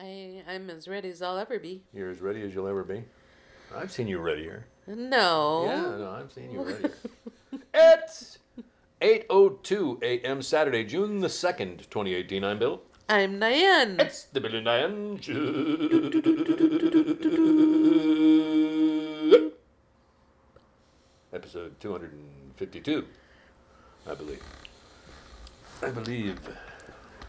I I'm as ready as I'll ever be. You're as ready as you'll ever be. I've seen you readier. No. Yeah, no, I've seen you readier. it's 8:02 a.m. Saturday, June the second, 2018. I'm Bill. I'm Diane. It's the Bill and Diane Show. Episode 252, I believe. I believe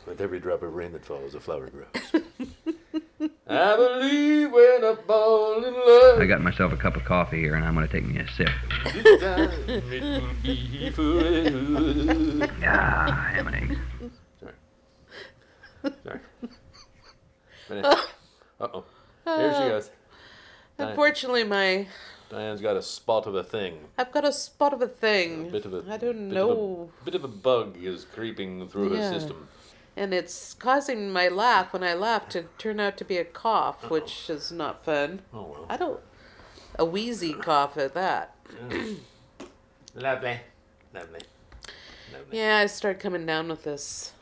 with every drop of rain that falls, a flower grows. I believe when I fall in love. I got myself a cup of coffee here, and I'm going to take me a sip. This time it will be forever. Ah, ham and eggs. Sorry. Uh oh. Here she goes. Unfortunately, my Diane's got a spot of a thing. I've got a spot of a thing. A bit of a. I don't bit know. Of a, bit of a bug is creeping through Yeah. her system. And it's causing my laugh when I laugh to turn out to be a cough, which is not fun. Oh well. I don't. A wheezy cough at that. Lovely. Lovely. Lovely. Yeah, I started coming down with this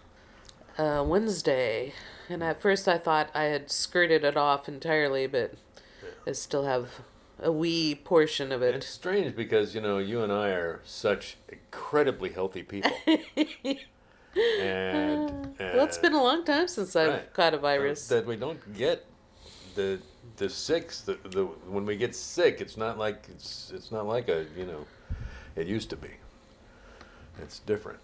uh, Wednesday, and at first I thought I had skirted it off entirely, but I still have a wee portion of it. It's strange because you know you and I are such incredibly healthy people, and, Well, it's been a long time since I've Right. caught a virus. that we don't get the the six the, the when we get sick it's not like it's it's not like a you know it used to be it's different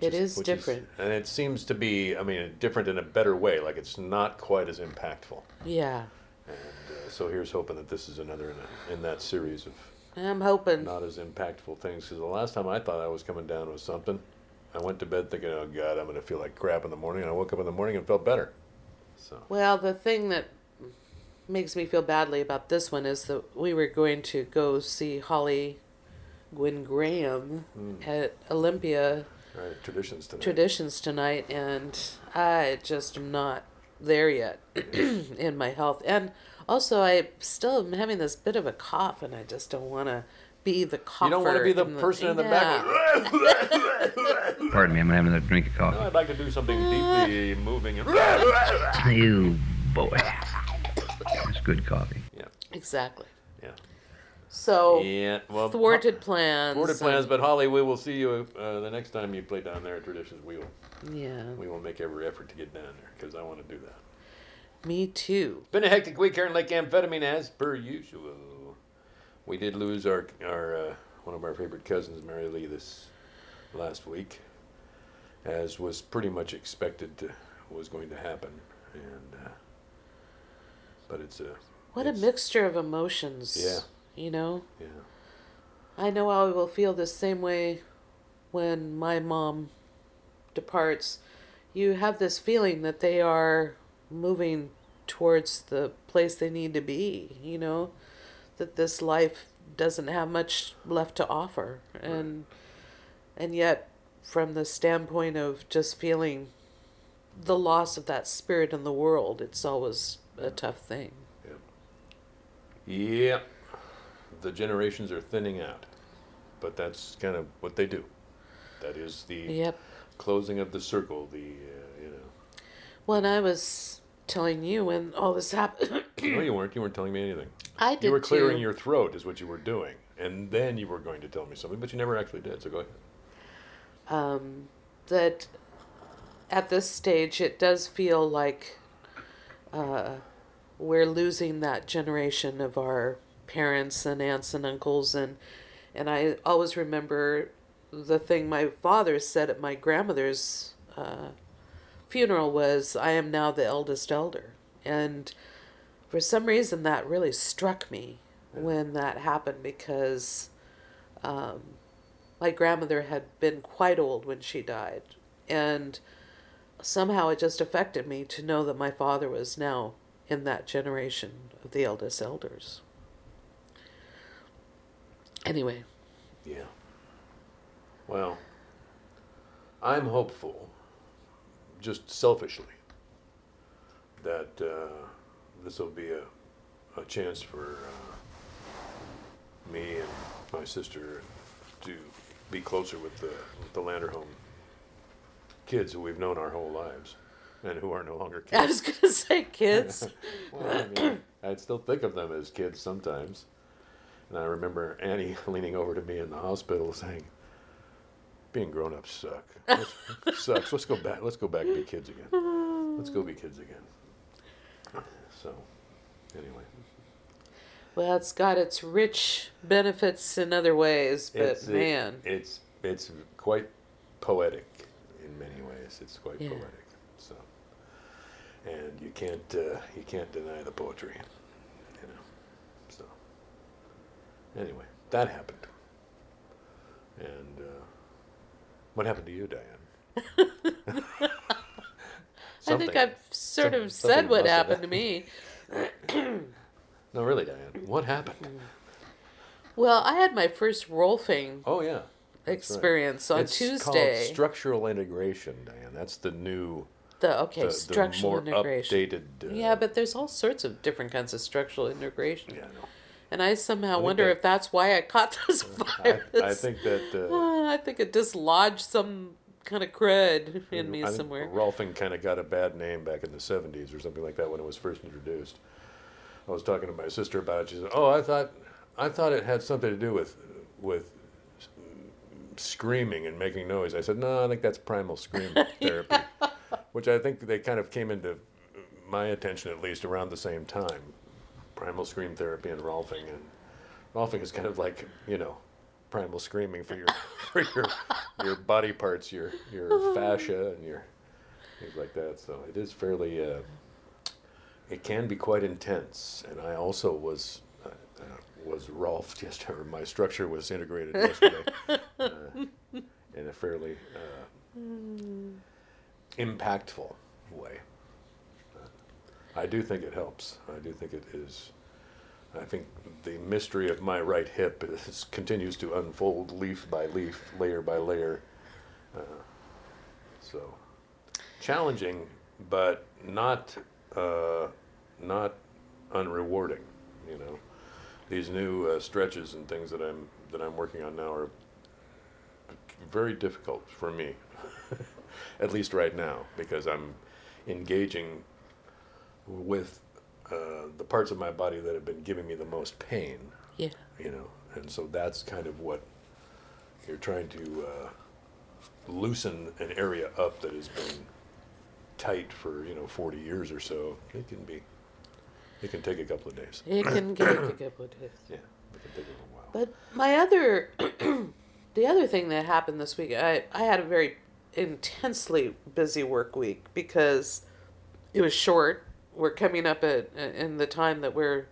It is which different. and it seems to be i mean different in a better way like it's not quite as impactful yeah, and uh, so here's hoping that this is another in, a, in that series of I'm hoping. not as impactful things because the last time i thought i was coming down with something i went to bed thinking oh god i'm going to feel like crap in the morning and i woke up in the morning and felt better so Well, the thing that makes me feel badly about this one is that we were going to go see Holly Gwinn Graham Hmm. at Olympia right traditions tonight Traditions tonight, and I just am not there yet in my health. And also, I still am having this bit of a cough, and I just don't want to be the cougher. You don't want to be the in person in the yeah. back. Pardon me, I'm having a drink of coffee. No, I'd like to do something deeply moving. And You boy. It's good coffee. yeah, Exactly. yeah, So yeah. Well, thwarted plans. thwarted plans. But Holly, we will see you uh, the next time you play down there at Traditions. We will, yeah, we will make every effort to get down there because I want to do that. me too. Been a hectic week here in Lake Amphetamine as per usual. We did lose our our uh, one of our favorite cousins, Mary Lee, this last week, as was pretty much expected to was going to happen, and uh, but it's a What a mixture of emotions. Yeah. You know, yeah I know I will feel the same way when my mom departs. You have this feeling that they are moving towards the place they need to be, you know, that this life doesn't have much left to offer. And and yet from the standpoint of just feeling the loss of that spirit in the world, it's always a tough thing. Yeah, the generations are thinning out, but that's kind of what they do. That is the Yep. closing of the circle. The uh, you know. When I was telling you when all this happened, No, you weren't. You weren't telling me anything. I did You were clearing too. your throat, is what you were doing, and then you were going to tell me something, but you never actually did. So go ahead. um, that at this stage it does feel like uh, we're losing that generation of our parents and aunts and uncles and and I always remember the thing my father said at my grandmother's uh, funeral was I am now the eldest elder and for some reason that really struck me when that happened because um, my grandmother had been quite old when she died and somehow it just affected me to know that my father was now in that generation of the eldest elders anyway Yeah. Well, I'm hopeful, just selfishly, that uh, this will be a, a chance for uh, me and my sister to be closer with the, with the Landerholm kids who we've known our whole lives. and who are no longer kids. I was gonna say kids. well, I mean, I'd still think of them as kids sometimes. And I remember Annie leaning over to me in the hospital saying, "Being grown up suck. Sucks. Let's go back. Let's go back and be kids again. Let's go be kids again." So, anyway, well, it's got its rich benefits in other ways, but it's it- man, it's it's quite poetic in many ways. It's quite Yeah. poetic. So, and you can't uh, you can't deny the poetry, you know. So, anyway, that happened. And uh, what happened to you, Diane? I think I've sort of said what happened to me. No, really, Diane. What happened? Well, I had my first Rolfing Oh yeah. right. experience on it's Tuesday. called structural integration, Diane. That's the new, the okay, the, the structural more integration. updated. Uh, Yeah, but there's all sorts of different kinds of structural integration. yeah, I know. And I somehow think wonder that- if that's why I caught this I, virus. I think that. Uh, Uh, I think it dislodged some kind of crud in me I think somewhere. Rolfing kind of got a bad name back in the 70s or something like that when it was first introduced. I was talking to my sister about it. She said, "Oh, I thought, I thought it had something to do with, with screaming and making noise." I said, "No, I think that's primal scream therapy," which I think they kind of came into my attention at least around the same time. Primal scream therapy and Rolfing, and Rolfing is kind of like you know, primal screaming for your for your your body parts, your your fascia and your things like that. So it is fairly. Uh, it can be quite intense, and I also was uh, uh, was Rolfed yesterday. My structure was integrated yesterday uh, in a fairly uh, impactful way. I do think it helps. I do think it is. I think the mystery of my right hip is, continues to unfold leaf by leaf, layer by layer. Uh, so challenging, but not uh, not unrewarding. You know, these new uh, stretches and things that I'm that I'm working on now are very difficult for me, at least right now, because I'm engaging with uh, the parts of my body that have been giving me the most pain. Yeah. You know, and so that's kind of what you're trying to uh, loosen an area up that has been tight for you know 40 years or so. It can be. It can take a couple of days. It can take a couple of days. Yeah, it can take a little while. But my other, the other thing that happened this week, I, I had a very intensely busy work week because it was short. We're coming up at in the time that we're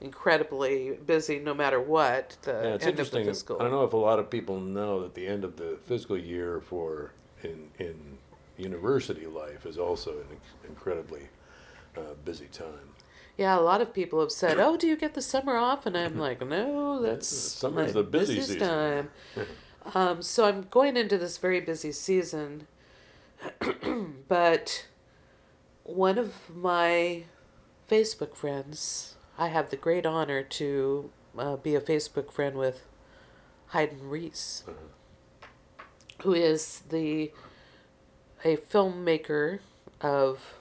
incredibly busy, no matter what. The Yeah, it's end of the fiscal. I don't know if a lot of people know that the end of the fiscal year for in in university life is also an incredibly uh, busy time. Yeah, a lot of people have said, "Oh, do you get the summer off?" And I'm like, "No, that's Summer's the busy season." time." um, so I'm going into this very busy season, but one of my Facebook friends, I have the great honor to uh, be a Facebook friend with Haydn Reiss, who is the a filmmaker of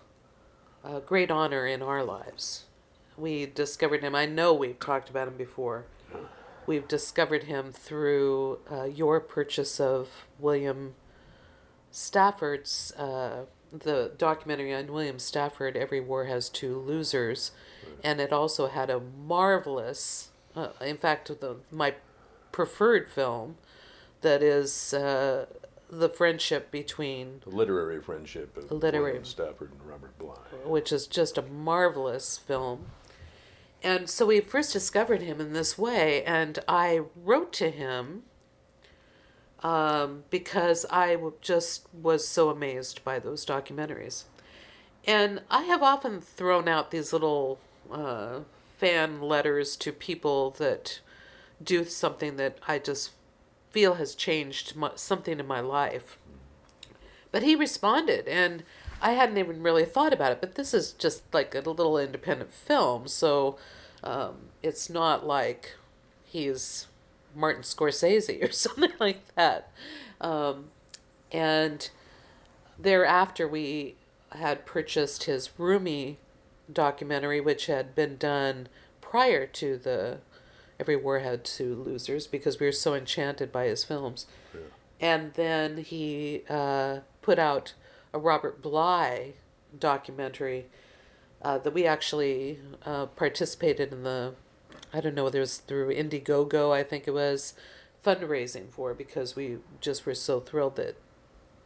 uh, great honor in our lives. We discovered him. I know we've talked about him before. We've discovered him through uh, your purchase of William Stafford's uh, the documentary on William Stafford. Every war has two losers, and it also had a marvelous. Uh, in fact, the my preferred film that is uh, the friendship between The literary friendship of literary- William Stafford and Robert Bly. which is just a marvelous film. And so we first discovered him in this way, and I wrote to him um, because I just was so amazed by those documentaries. And I have often thrown out these little uh, fan letters to people that do something that I just feel has changed my, something in my life. But he responded, and I hadn't even really thought about it. But this is just like a little independent film, so um, it's not like he's Martin Scorsese or something like that. Um, and thereafter, we had purchased his Rumi documentary, which had been done prior to the Every War Had Two Losers, because we were so enchanted by his films. Yeah. And then he uh, put out a Robert Bly documentary uh, that we actually uh, participated in the, I don't know whether it was through Indiegogo, I think it was, fundraising for because we just were so thrilled that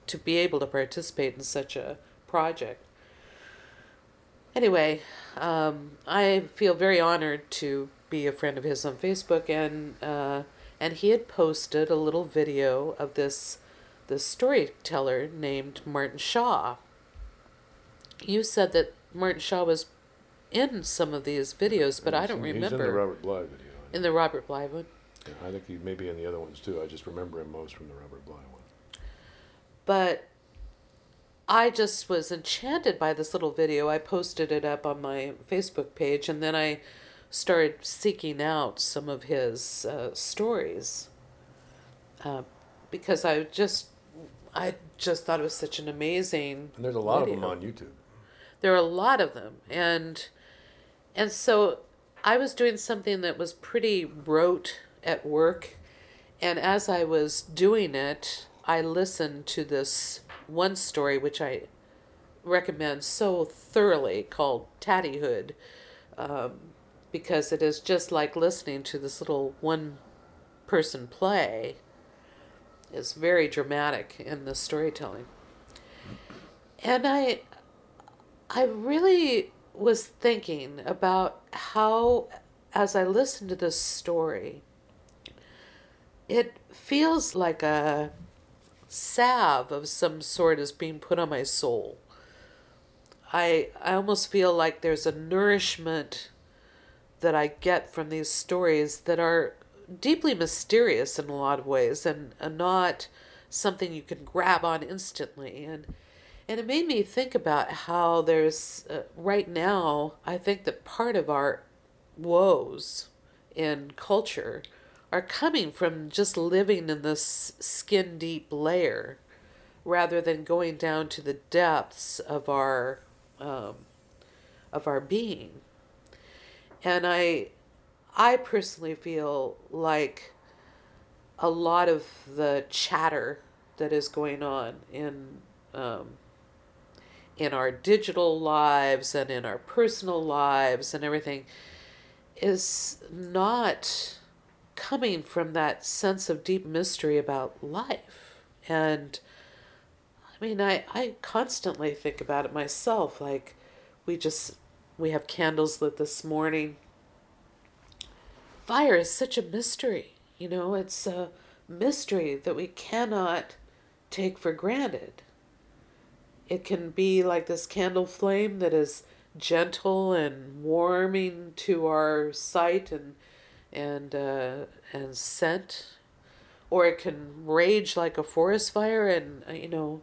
to be able to participate in such a project. Anyway, um, I feel very honored to be a friend of his on Facebook, and uh, and he had posted a little video of this this storyteller named Martin Shaw. You said that Martin Shaw was in some of these videos, but I don't He's remember He's in the Robert Bly video. in the Robert Bly one. Yeah, I think he may be in the other ones too. I just remember him most from the Robert Bly one. But I just was enchanted by this little video. I posted it up on my Facebook page, and then I started seeking out some of his uh, stories uh, because I just I just thought it was such an amazing. And there's a lot of them on YouTube. There are a lot of them, and and so I was doing something that was pretty rote at work, and as I was doing it, I listened to this one story which I recommend so thoroughly called Tatterhood, um, because it is just like listening to this little one person play. It's very dramatic in the storytelling. And I I really was thinking about how, as I listened to this story, it feels like a salve of some sort is being put on my soul. I I almost feel like there's a nourishment that I get from these stories that are deeply mysterious in a lot of ways and, and not something you can grab on instantly and and it made me think about how there's uh, right now I think that part of our woes in culture are coming from just living in this skin deep layer rather than going down to the depths of our um, of our being. And I I personally feel like a lot of the chatter that is going on in um, in our digital lives and in our personal lives and everything is not coming from that sense of deep mystery about life. And i mean i i constantly think about it myself like we just we have candles lit this morning. Fire is such a mystery you know it's a mystery that we cannot take for granted it can be like this candle flame that is gentle and warming to our sight and and uh, and scent, or it can rage like a forest fire and uh, you know.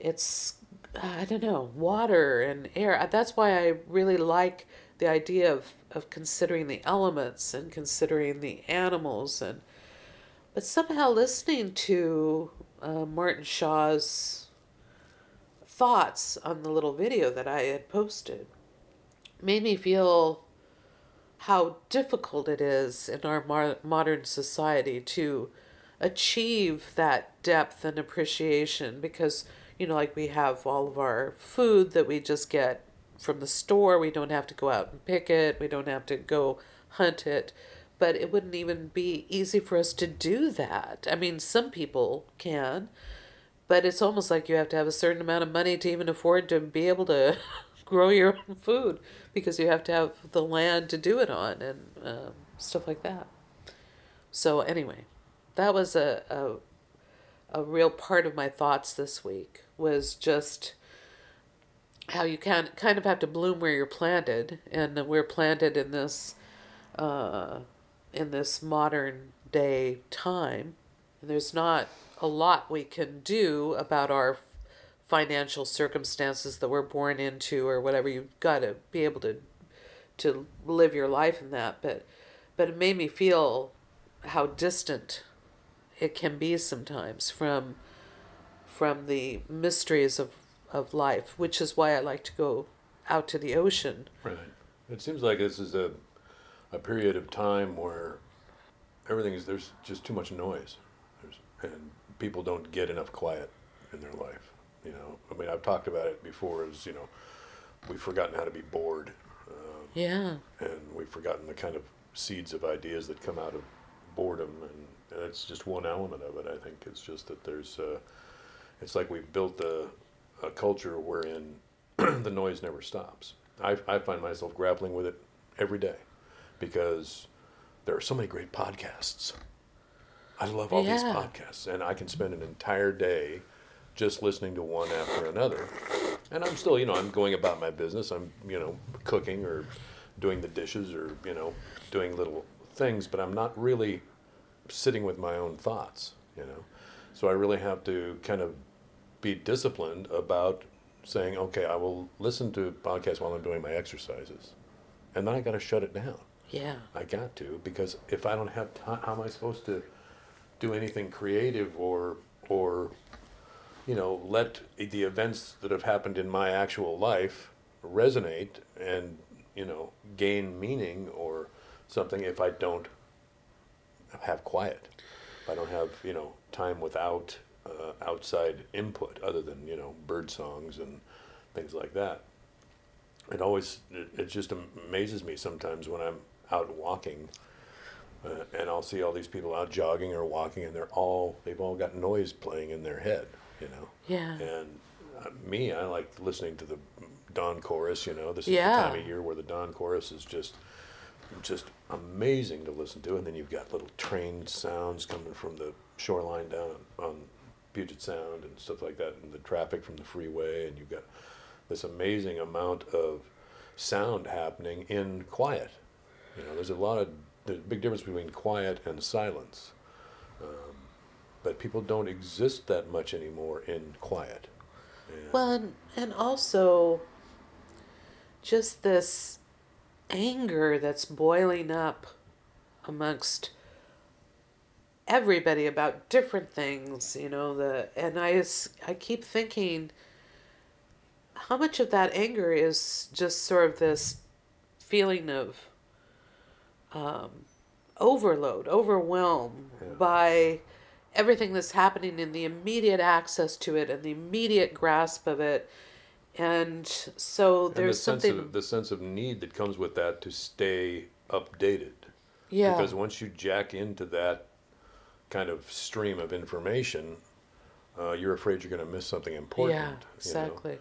It's I don't know water and air. That's why I really like the idea of of considering the elements and considering the animals and. But somehow listening to uh, Martin Shaw's thoughts on the little video that I had posted made me feel how difficult it is in our mar- modern society to achieve that depth and appreciation because you know like we have all of our food that we just get from the store. We don't have to go out and pick it. We don't have to go hunt it. But it wouldn't even be easy for us to do that. I mean some people can but it's almost like you have to have a certain amount of money to even afford to be able to grow your own food because you have to have the land to do it on and um, stuff like that. So anyway, that was a, a a real part of my thoughts this week was just how you can kind of have to bloom where you're planted, and we're planted in this uh, in this modern day time. And there's not a lot we can do about our financial circumstances that we're born into or whatever you've got to be able to to live your life in that but but it made me feel how distant it can be sometimes from from the mysteries of of life, which is why I like to go out to the ocean. Right. It seems like this is a, a period of time where everything is there's just too much noise, there's, and people don't get enough quiet in their life. You know, I mean, I've talked about it before. As you know, we've forgotten how to be bored, uh, Yeah. and we've forgotten the kind of seeds of ideas that come out of boredom, and, and it's just one element of it. I think it's just that there's, uh, it's like we've built a, a culture wherein the noise never stops. I, I find myself grappling with it every day because there are so many great podcasts. I love all these podcasts, and I can spend an entire day just listening to one after another. And I'm still, you know, I'm going about my business. I'm, you know, cooking or doing the dishes or, you know, doing little things, but I'm not really sitting with my own thoughts, you know. So I really have to kind of be disciplined about saying, okay, I will listen to podcasts while I'm doing my exercises. And then I got to shut it down. Yeah. I got to because if I don't have time, how am I supposed to do anything creative or or you know let the events that have happened in my actual life resonate and you know gain meaning or something if I don't have quiet. If I don't have you know time without uh, outside input other than you know bird songs and things like that it always it, it just amazes me sometimes when I'm out walking and I'll see all these people out jogging or walking and they're all they've all got noise playing in their head, you know. Yeah. And uh, me, I like listening to the dawn chorus. You know, this is Yeah. the time of year where the dawn chorus is just just amazing to listen to. And then you've got little train sounds coming from the shoreline down on Puget Sound and stuff like that, and the traffic from the freeway, and you've got this amazing amount of sound happening in quiet. You know, there's a lot of a big difference between quiet and silence. Um, but people don't exist that much anymore in quiet. And Well, and, and also just this anger that's boiling up amongst everybody about different things, you know, the and I I keep thinking how much of that anger is just sort of this feeling of um, overload, overwhelm Yeah. by everything that's happening in the immediate access to it and the immediate grasp of it. And so and there's the sense something, of the sense of need that comes with that to stay updated. yeah, Because once you jack into that kind of stream of information, uh, you're afraid you're going to miss something important. yeah, you know? exactly.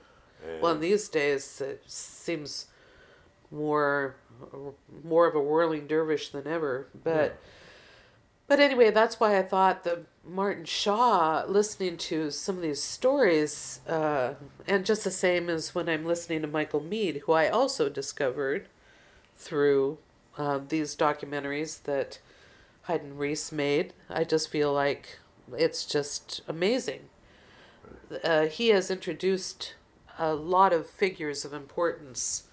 And- Well, these days it seems more more of a whirling dervish than ever. But but anyway, that's why I thought the Martin Shaw, listening to some of these stories, uh, and just the same as when I'm listening to Michael Meade, who I also discovered through uh, these documentaries that Haydn Reiss made. I just feel like it's just amazing. Uh, he has introduced a lot of figures of importance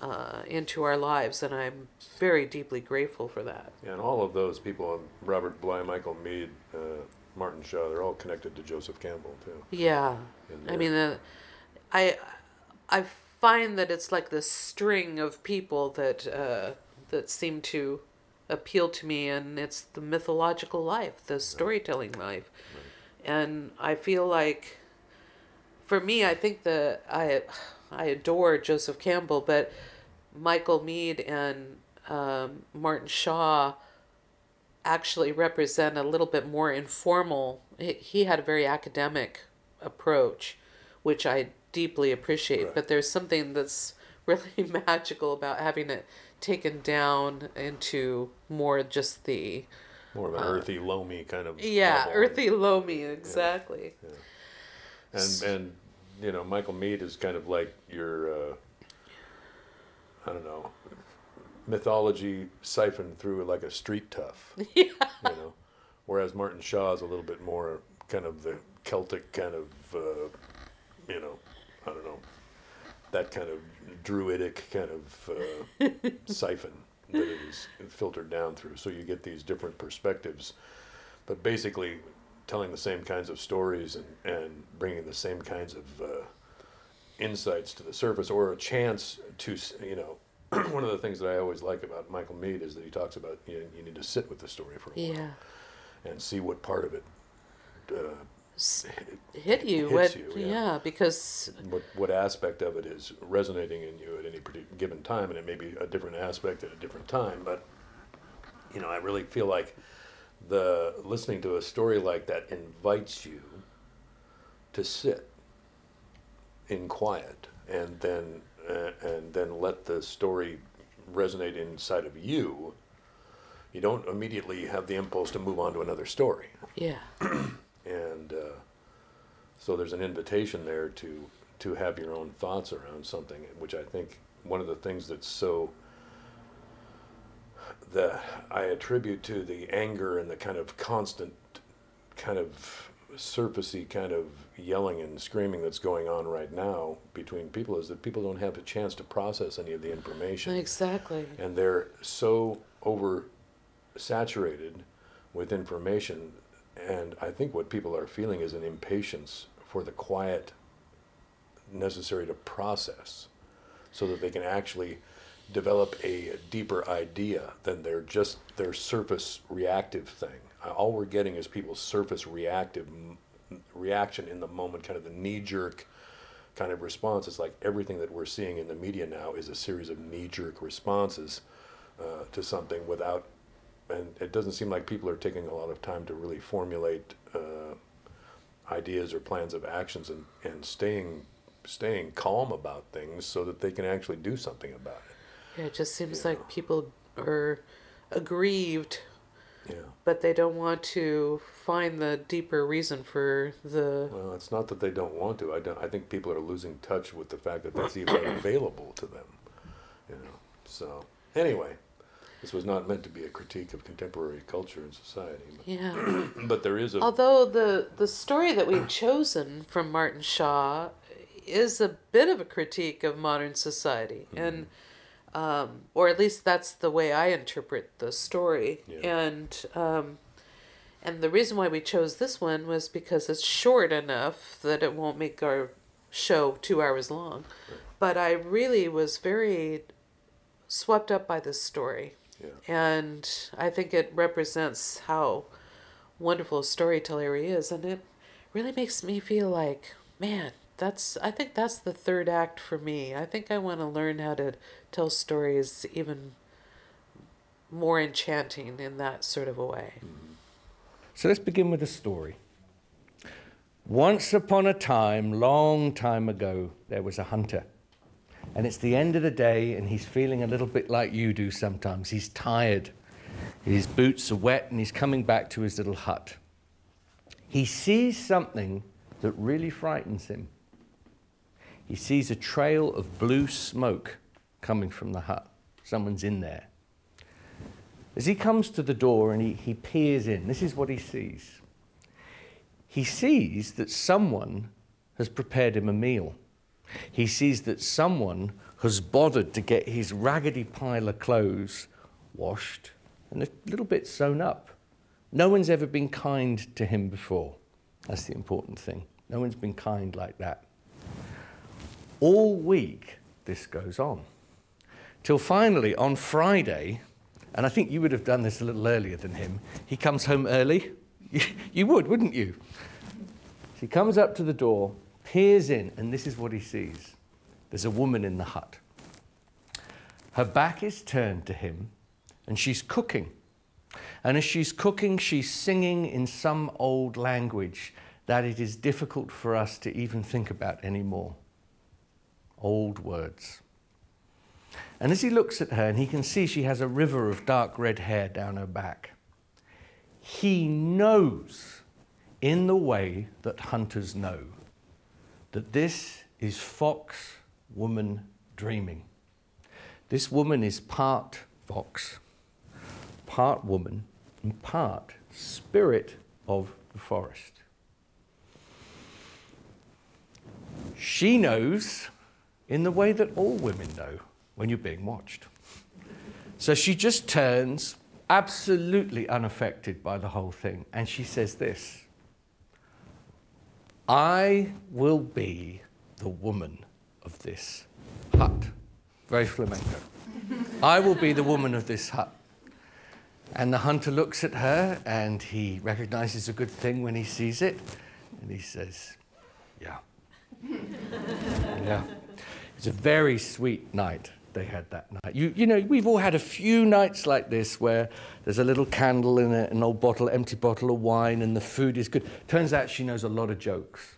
uh, into our lives, and I'm very deeply grateful for that. Yeah, and all of those people, um, Robert Bly, Michael Meade, uh, Martin Shaw, they're all connected to Joseph Campbell, too. Yeah, I mean, uh, I I find that it's like this string of people that uh, that seem to appeal to me, and it's the mythological life, the storytelling life, and I feel like, for me, I think that I I adore Joseph Campbell, but Michael Meade and um, Martin Shaw actually represent a little bit more informal. He, he had a very academic approach, which I deeply appreciate. Right. But there's something that's really magical about having it taken down into more just the More of an earthy, loamy kind of. Uh, yeah level. earthy loamy exactly. And, and, you know, Michael Meade is kind of like your, uh, I don't know, mythology siphoned through like a street tough. Yeah. You know, whereas Martin Shaw is a little bit more kind of the Celtic kind of, uh, you know, I don't know, that kind of druidic kind of uh, siphon that it is filtered down through. So you get these different perspectives, but basically telling the same kinds of stories and, and bringing the same kinds of uh, insights to the surface or a chance to, you know, one of the things that I always like about Michael Meade is that he talks about you, know, you need to sit with the story for a while and see what part of it, uh, hit you. Hits what, you, yeah. yeah. because what what aspect of it is resonating in you at any given time, and it may be a different aspect at a different time. But you know, I really feel like the listening to a story like that invites you to sit in quiet and then uh, and then let the story resonate inside of you. You don't immediately have the impulse to move on to another story yeah. and uh, so there's an invitation there to to have your own thoughts around something, which I think one of the things that's so that I attribute to the anger and the kind of constant kind of surfacey kind of yelling and screaming that's going on right now between people is that people don't have a chance to process any of the information Exactly. and they're so over saturated with information and i think what people are feeling is an impatience for the quiet necessary to process so that they can actually develop a deeper idea than their just their surface reactive thing Uh, all we're getting is people's surface reactive reaction in the moment kind of the knee jerk kind of response. It's like everything that we're seeing in the media now is a series of knee jerk responses uh, to something without, and it doesn't seem like people are taking a lot of time to really formulate uh, ideas or plans of actions and, and staying staying calm about things so that they can actually do something about it. Yeah, it just seems like people are aggrieved, Yeah. but they don't want to find the deeper reason for the. Well, it's not that they don't want to. I don't. I think people are losing touch with the fact that that's even available to them. You know. So anyway, this was not meant to be a critique of contemporary culture and society, but, Yeah. but there is a. Although the the story that we've chosen from Martin Shaw is a bit of a critique of modern society, and mm-hmm. Um, or at least that's the way I interpret the story. Yeah. And um, and the reason why we chose this one was because it's short enough that it won't make our show two hours long. But I really was very swept up by this story. Yeah. And I think it represents how wonderful a storyteller he is. And it really makes me feel like, man, that's, I think that's the third act for me. I think I want to learn how to tell stories even more enchanting in that sort of a way. So let's begin with a story. Once upon a time, long time ago, there was a hunter. And it's the end of the day, and he's feeling a little bit like you do sometimes. He's tired. His boots are wet, and he's coming back to his little hut. He sees something that really frightens him. He sees a trail of blue smoke coming from the hut. Someone's in there. As he comes to the door and he, he peers in, this is what he sees. He sees that someone has prepared him a meal. He sees that someone has bothered to get his raggedy pile of clothes washed and a little bit sewn up. No one's ever been kind to him before. That's the important thing. No one's been kind like that. All week, this goes on. Till finally, on Friday, and I think you would have done this a little earlier than him, he comes home early. You, would, wouldn't you? He comes up to the door, peers in, and this is what he sees there's a woman in the hut. Her back is turned to him, and she's cooking. And as she's cooking, she's singing in some old language that it is difficult for us to even think about anymore. Old words. And as he looks at her, and he can see she has a river of dark red hair down her back, he knows in the way that hunters know that this is fox woman dreaming. This woman is part fox, part woman, and part spirit of the forest. She knows in the way that all women know when you're being watched. So she just turns absolutely unaffected by the whole thing and she says this I will be the woman of this hut. Very flamenco. I will be the woman of this hut. And the hunter looks at her and he recognizes a good thing when he sees it. And he says, Yeah. yeah. It's a very sweet night they had that night. You, you know, we've all had a few nights like this where there's a little candle in an old bottle, empty bottle of wine, and the food is good. Turns out she knows a lot of jokes.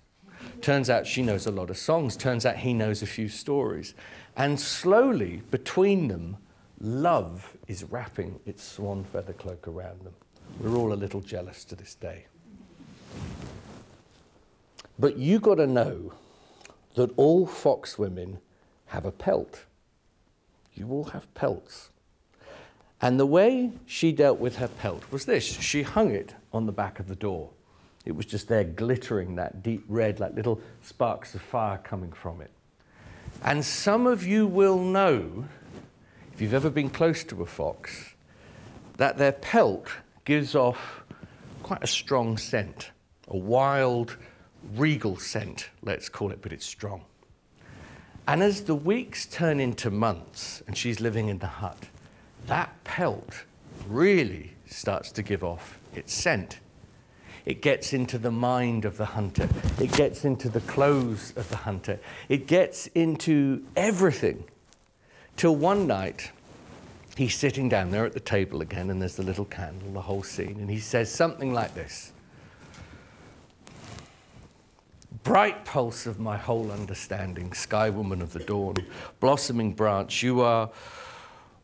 Turns out she knows a lot of songs. Turns out he knows a few stories. And slowly, between them, love is wrapping its swan feather cloak around them. We're all a little jealous to this day. But you got to know that all fox women have a pelt. You all have pelts. And the way she dealt with her pelt was this she hung it on the back of the door. It was just there glittering, that deep red, like little sparks of fire coming from it. And some of you will know, if you've ever been close to a fox, that their pelt gives off quite a strong scent, a wild, regal scent, let's call it, but it's strong. And as the weeks turn into months and she's living in the hut, that pelt really starts to give off its scent. It gets into the mind of the hunter. It gets into the clothes of the hunter. It gets into everything. Till one night, he's sitting down there at the table again, and there's the little candle, the whole scene, and he says something like this bright pulse of my whole understanding, sky woman of the dawn, blossoming branch, you are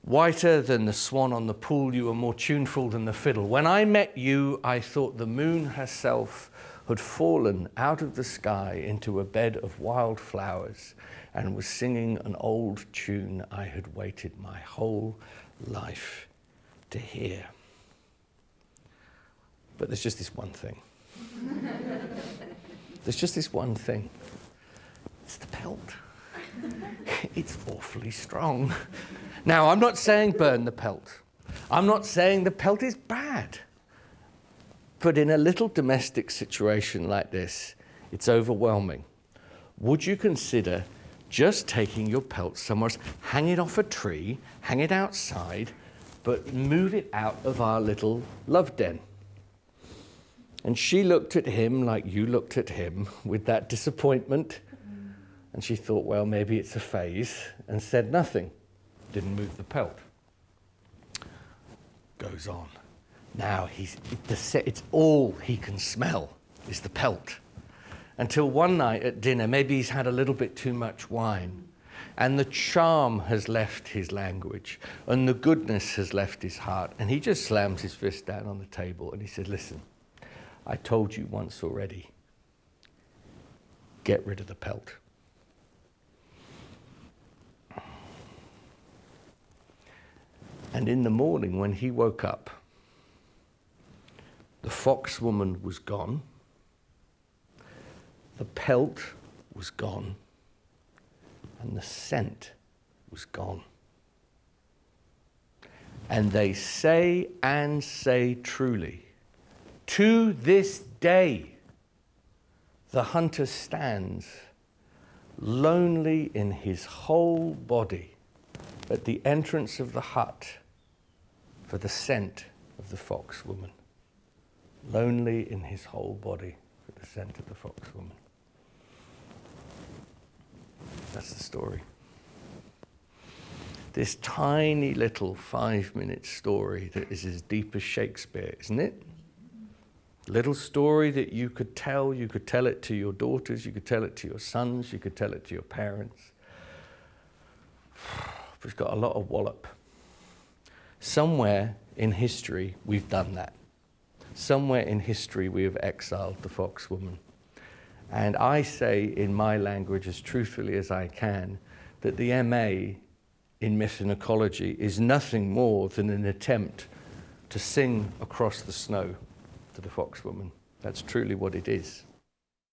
whiter than the swan on the pool, you are more tuneful than the fiddle. When I met you, I thought the moon herself had fallen out of the sky into a bed of wild flowers and was singing an old tune I had waited my whole life to hear. But there's just this one thing. There's just this one thing it's the pelt. it's awfully strong. Now, I'm not saying burn the pelt. I'm not saying the pelt is bad. But in a little domestic situation like this, it's overwhelming. Would you consider just taking your pelt somewhere else, hang it off a tree, hang it outside, but move it out of our little love den? And she looked at him like you looked at him with that disappointment. And she thought, well, maybe it's a phase, and said nothing. Didn't move the pelt. Goes on. Now he's, it's all he can smell is the pelt. Until one night at dinner, maybe he's had a little bit too much wine, and the charm has left his language, and the goodness has left his heart, and he just slams his fist down on the table and he said, Listen, I told you once already get rid of the pelt. And in the morning, when he woke up, the fox woman was gone, the pelt was gone, and the scent was gone. And they say and say truly to this day, the hunter stands lonely in his whole body at the entrance of the hut for the scent of the fox woman. Lonely in his whole body for the scent of the fox woman. That's the story. This tiny little five minute story that is as deep as Shakespeare, isn't it? Little story that you could tell. You could tell it to your daughters, you could tell it to your sons, you could tell it to your parents. It's got a lot of wallop. Somewhere in history, we've done that. Somewhere in history, we have exiled the fox woman. And I say in my language, as truthfully as I can, that the MA in myth and ecology is nothing more than an attempt to sing across the snow to the fox woman. That's truly what it is.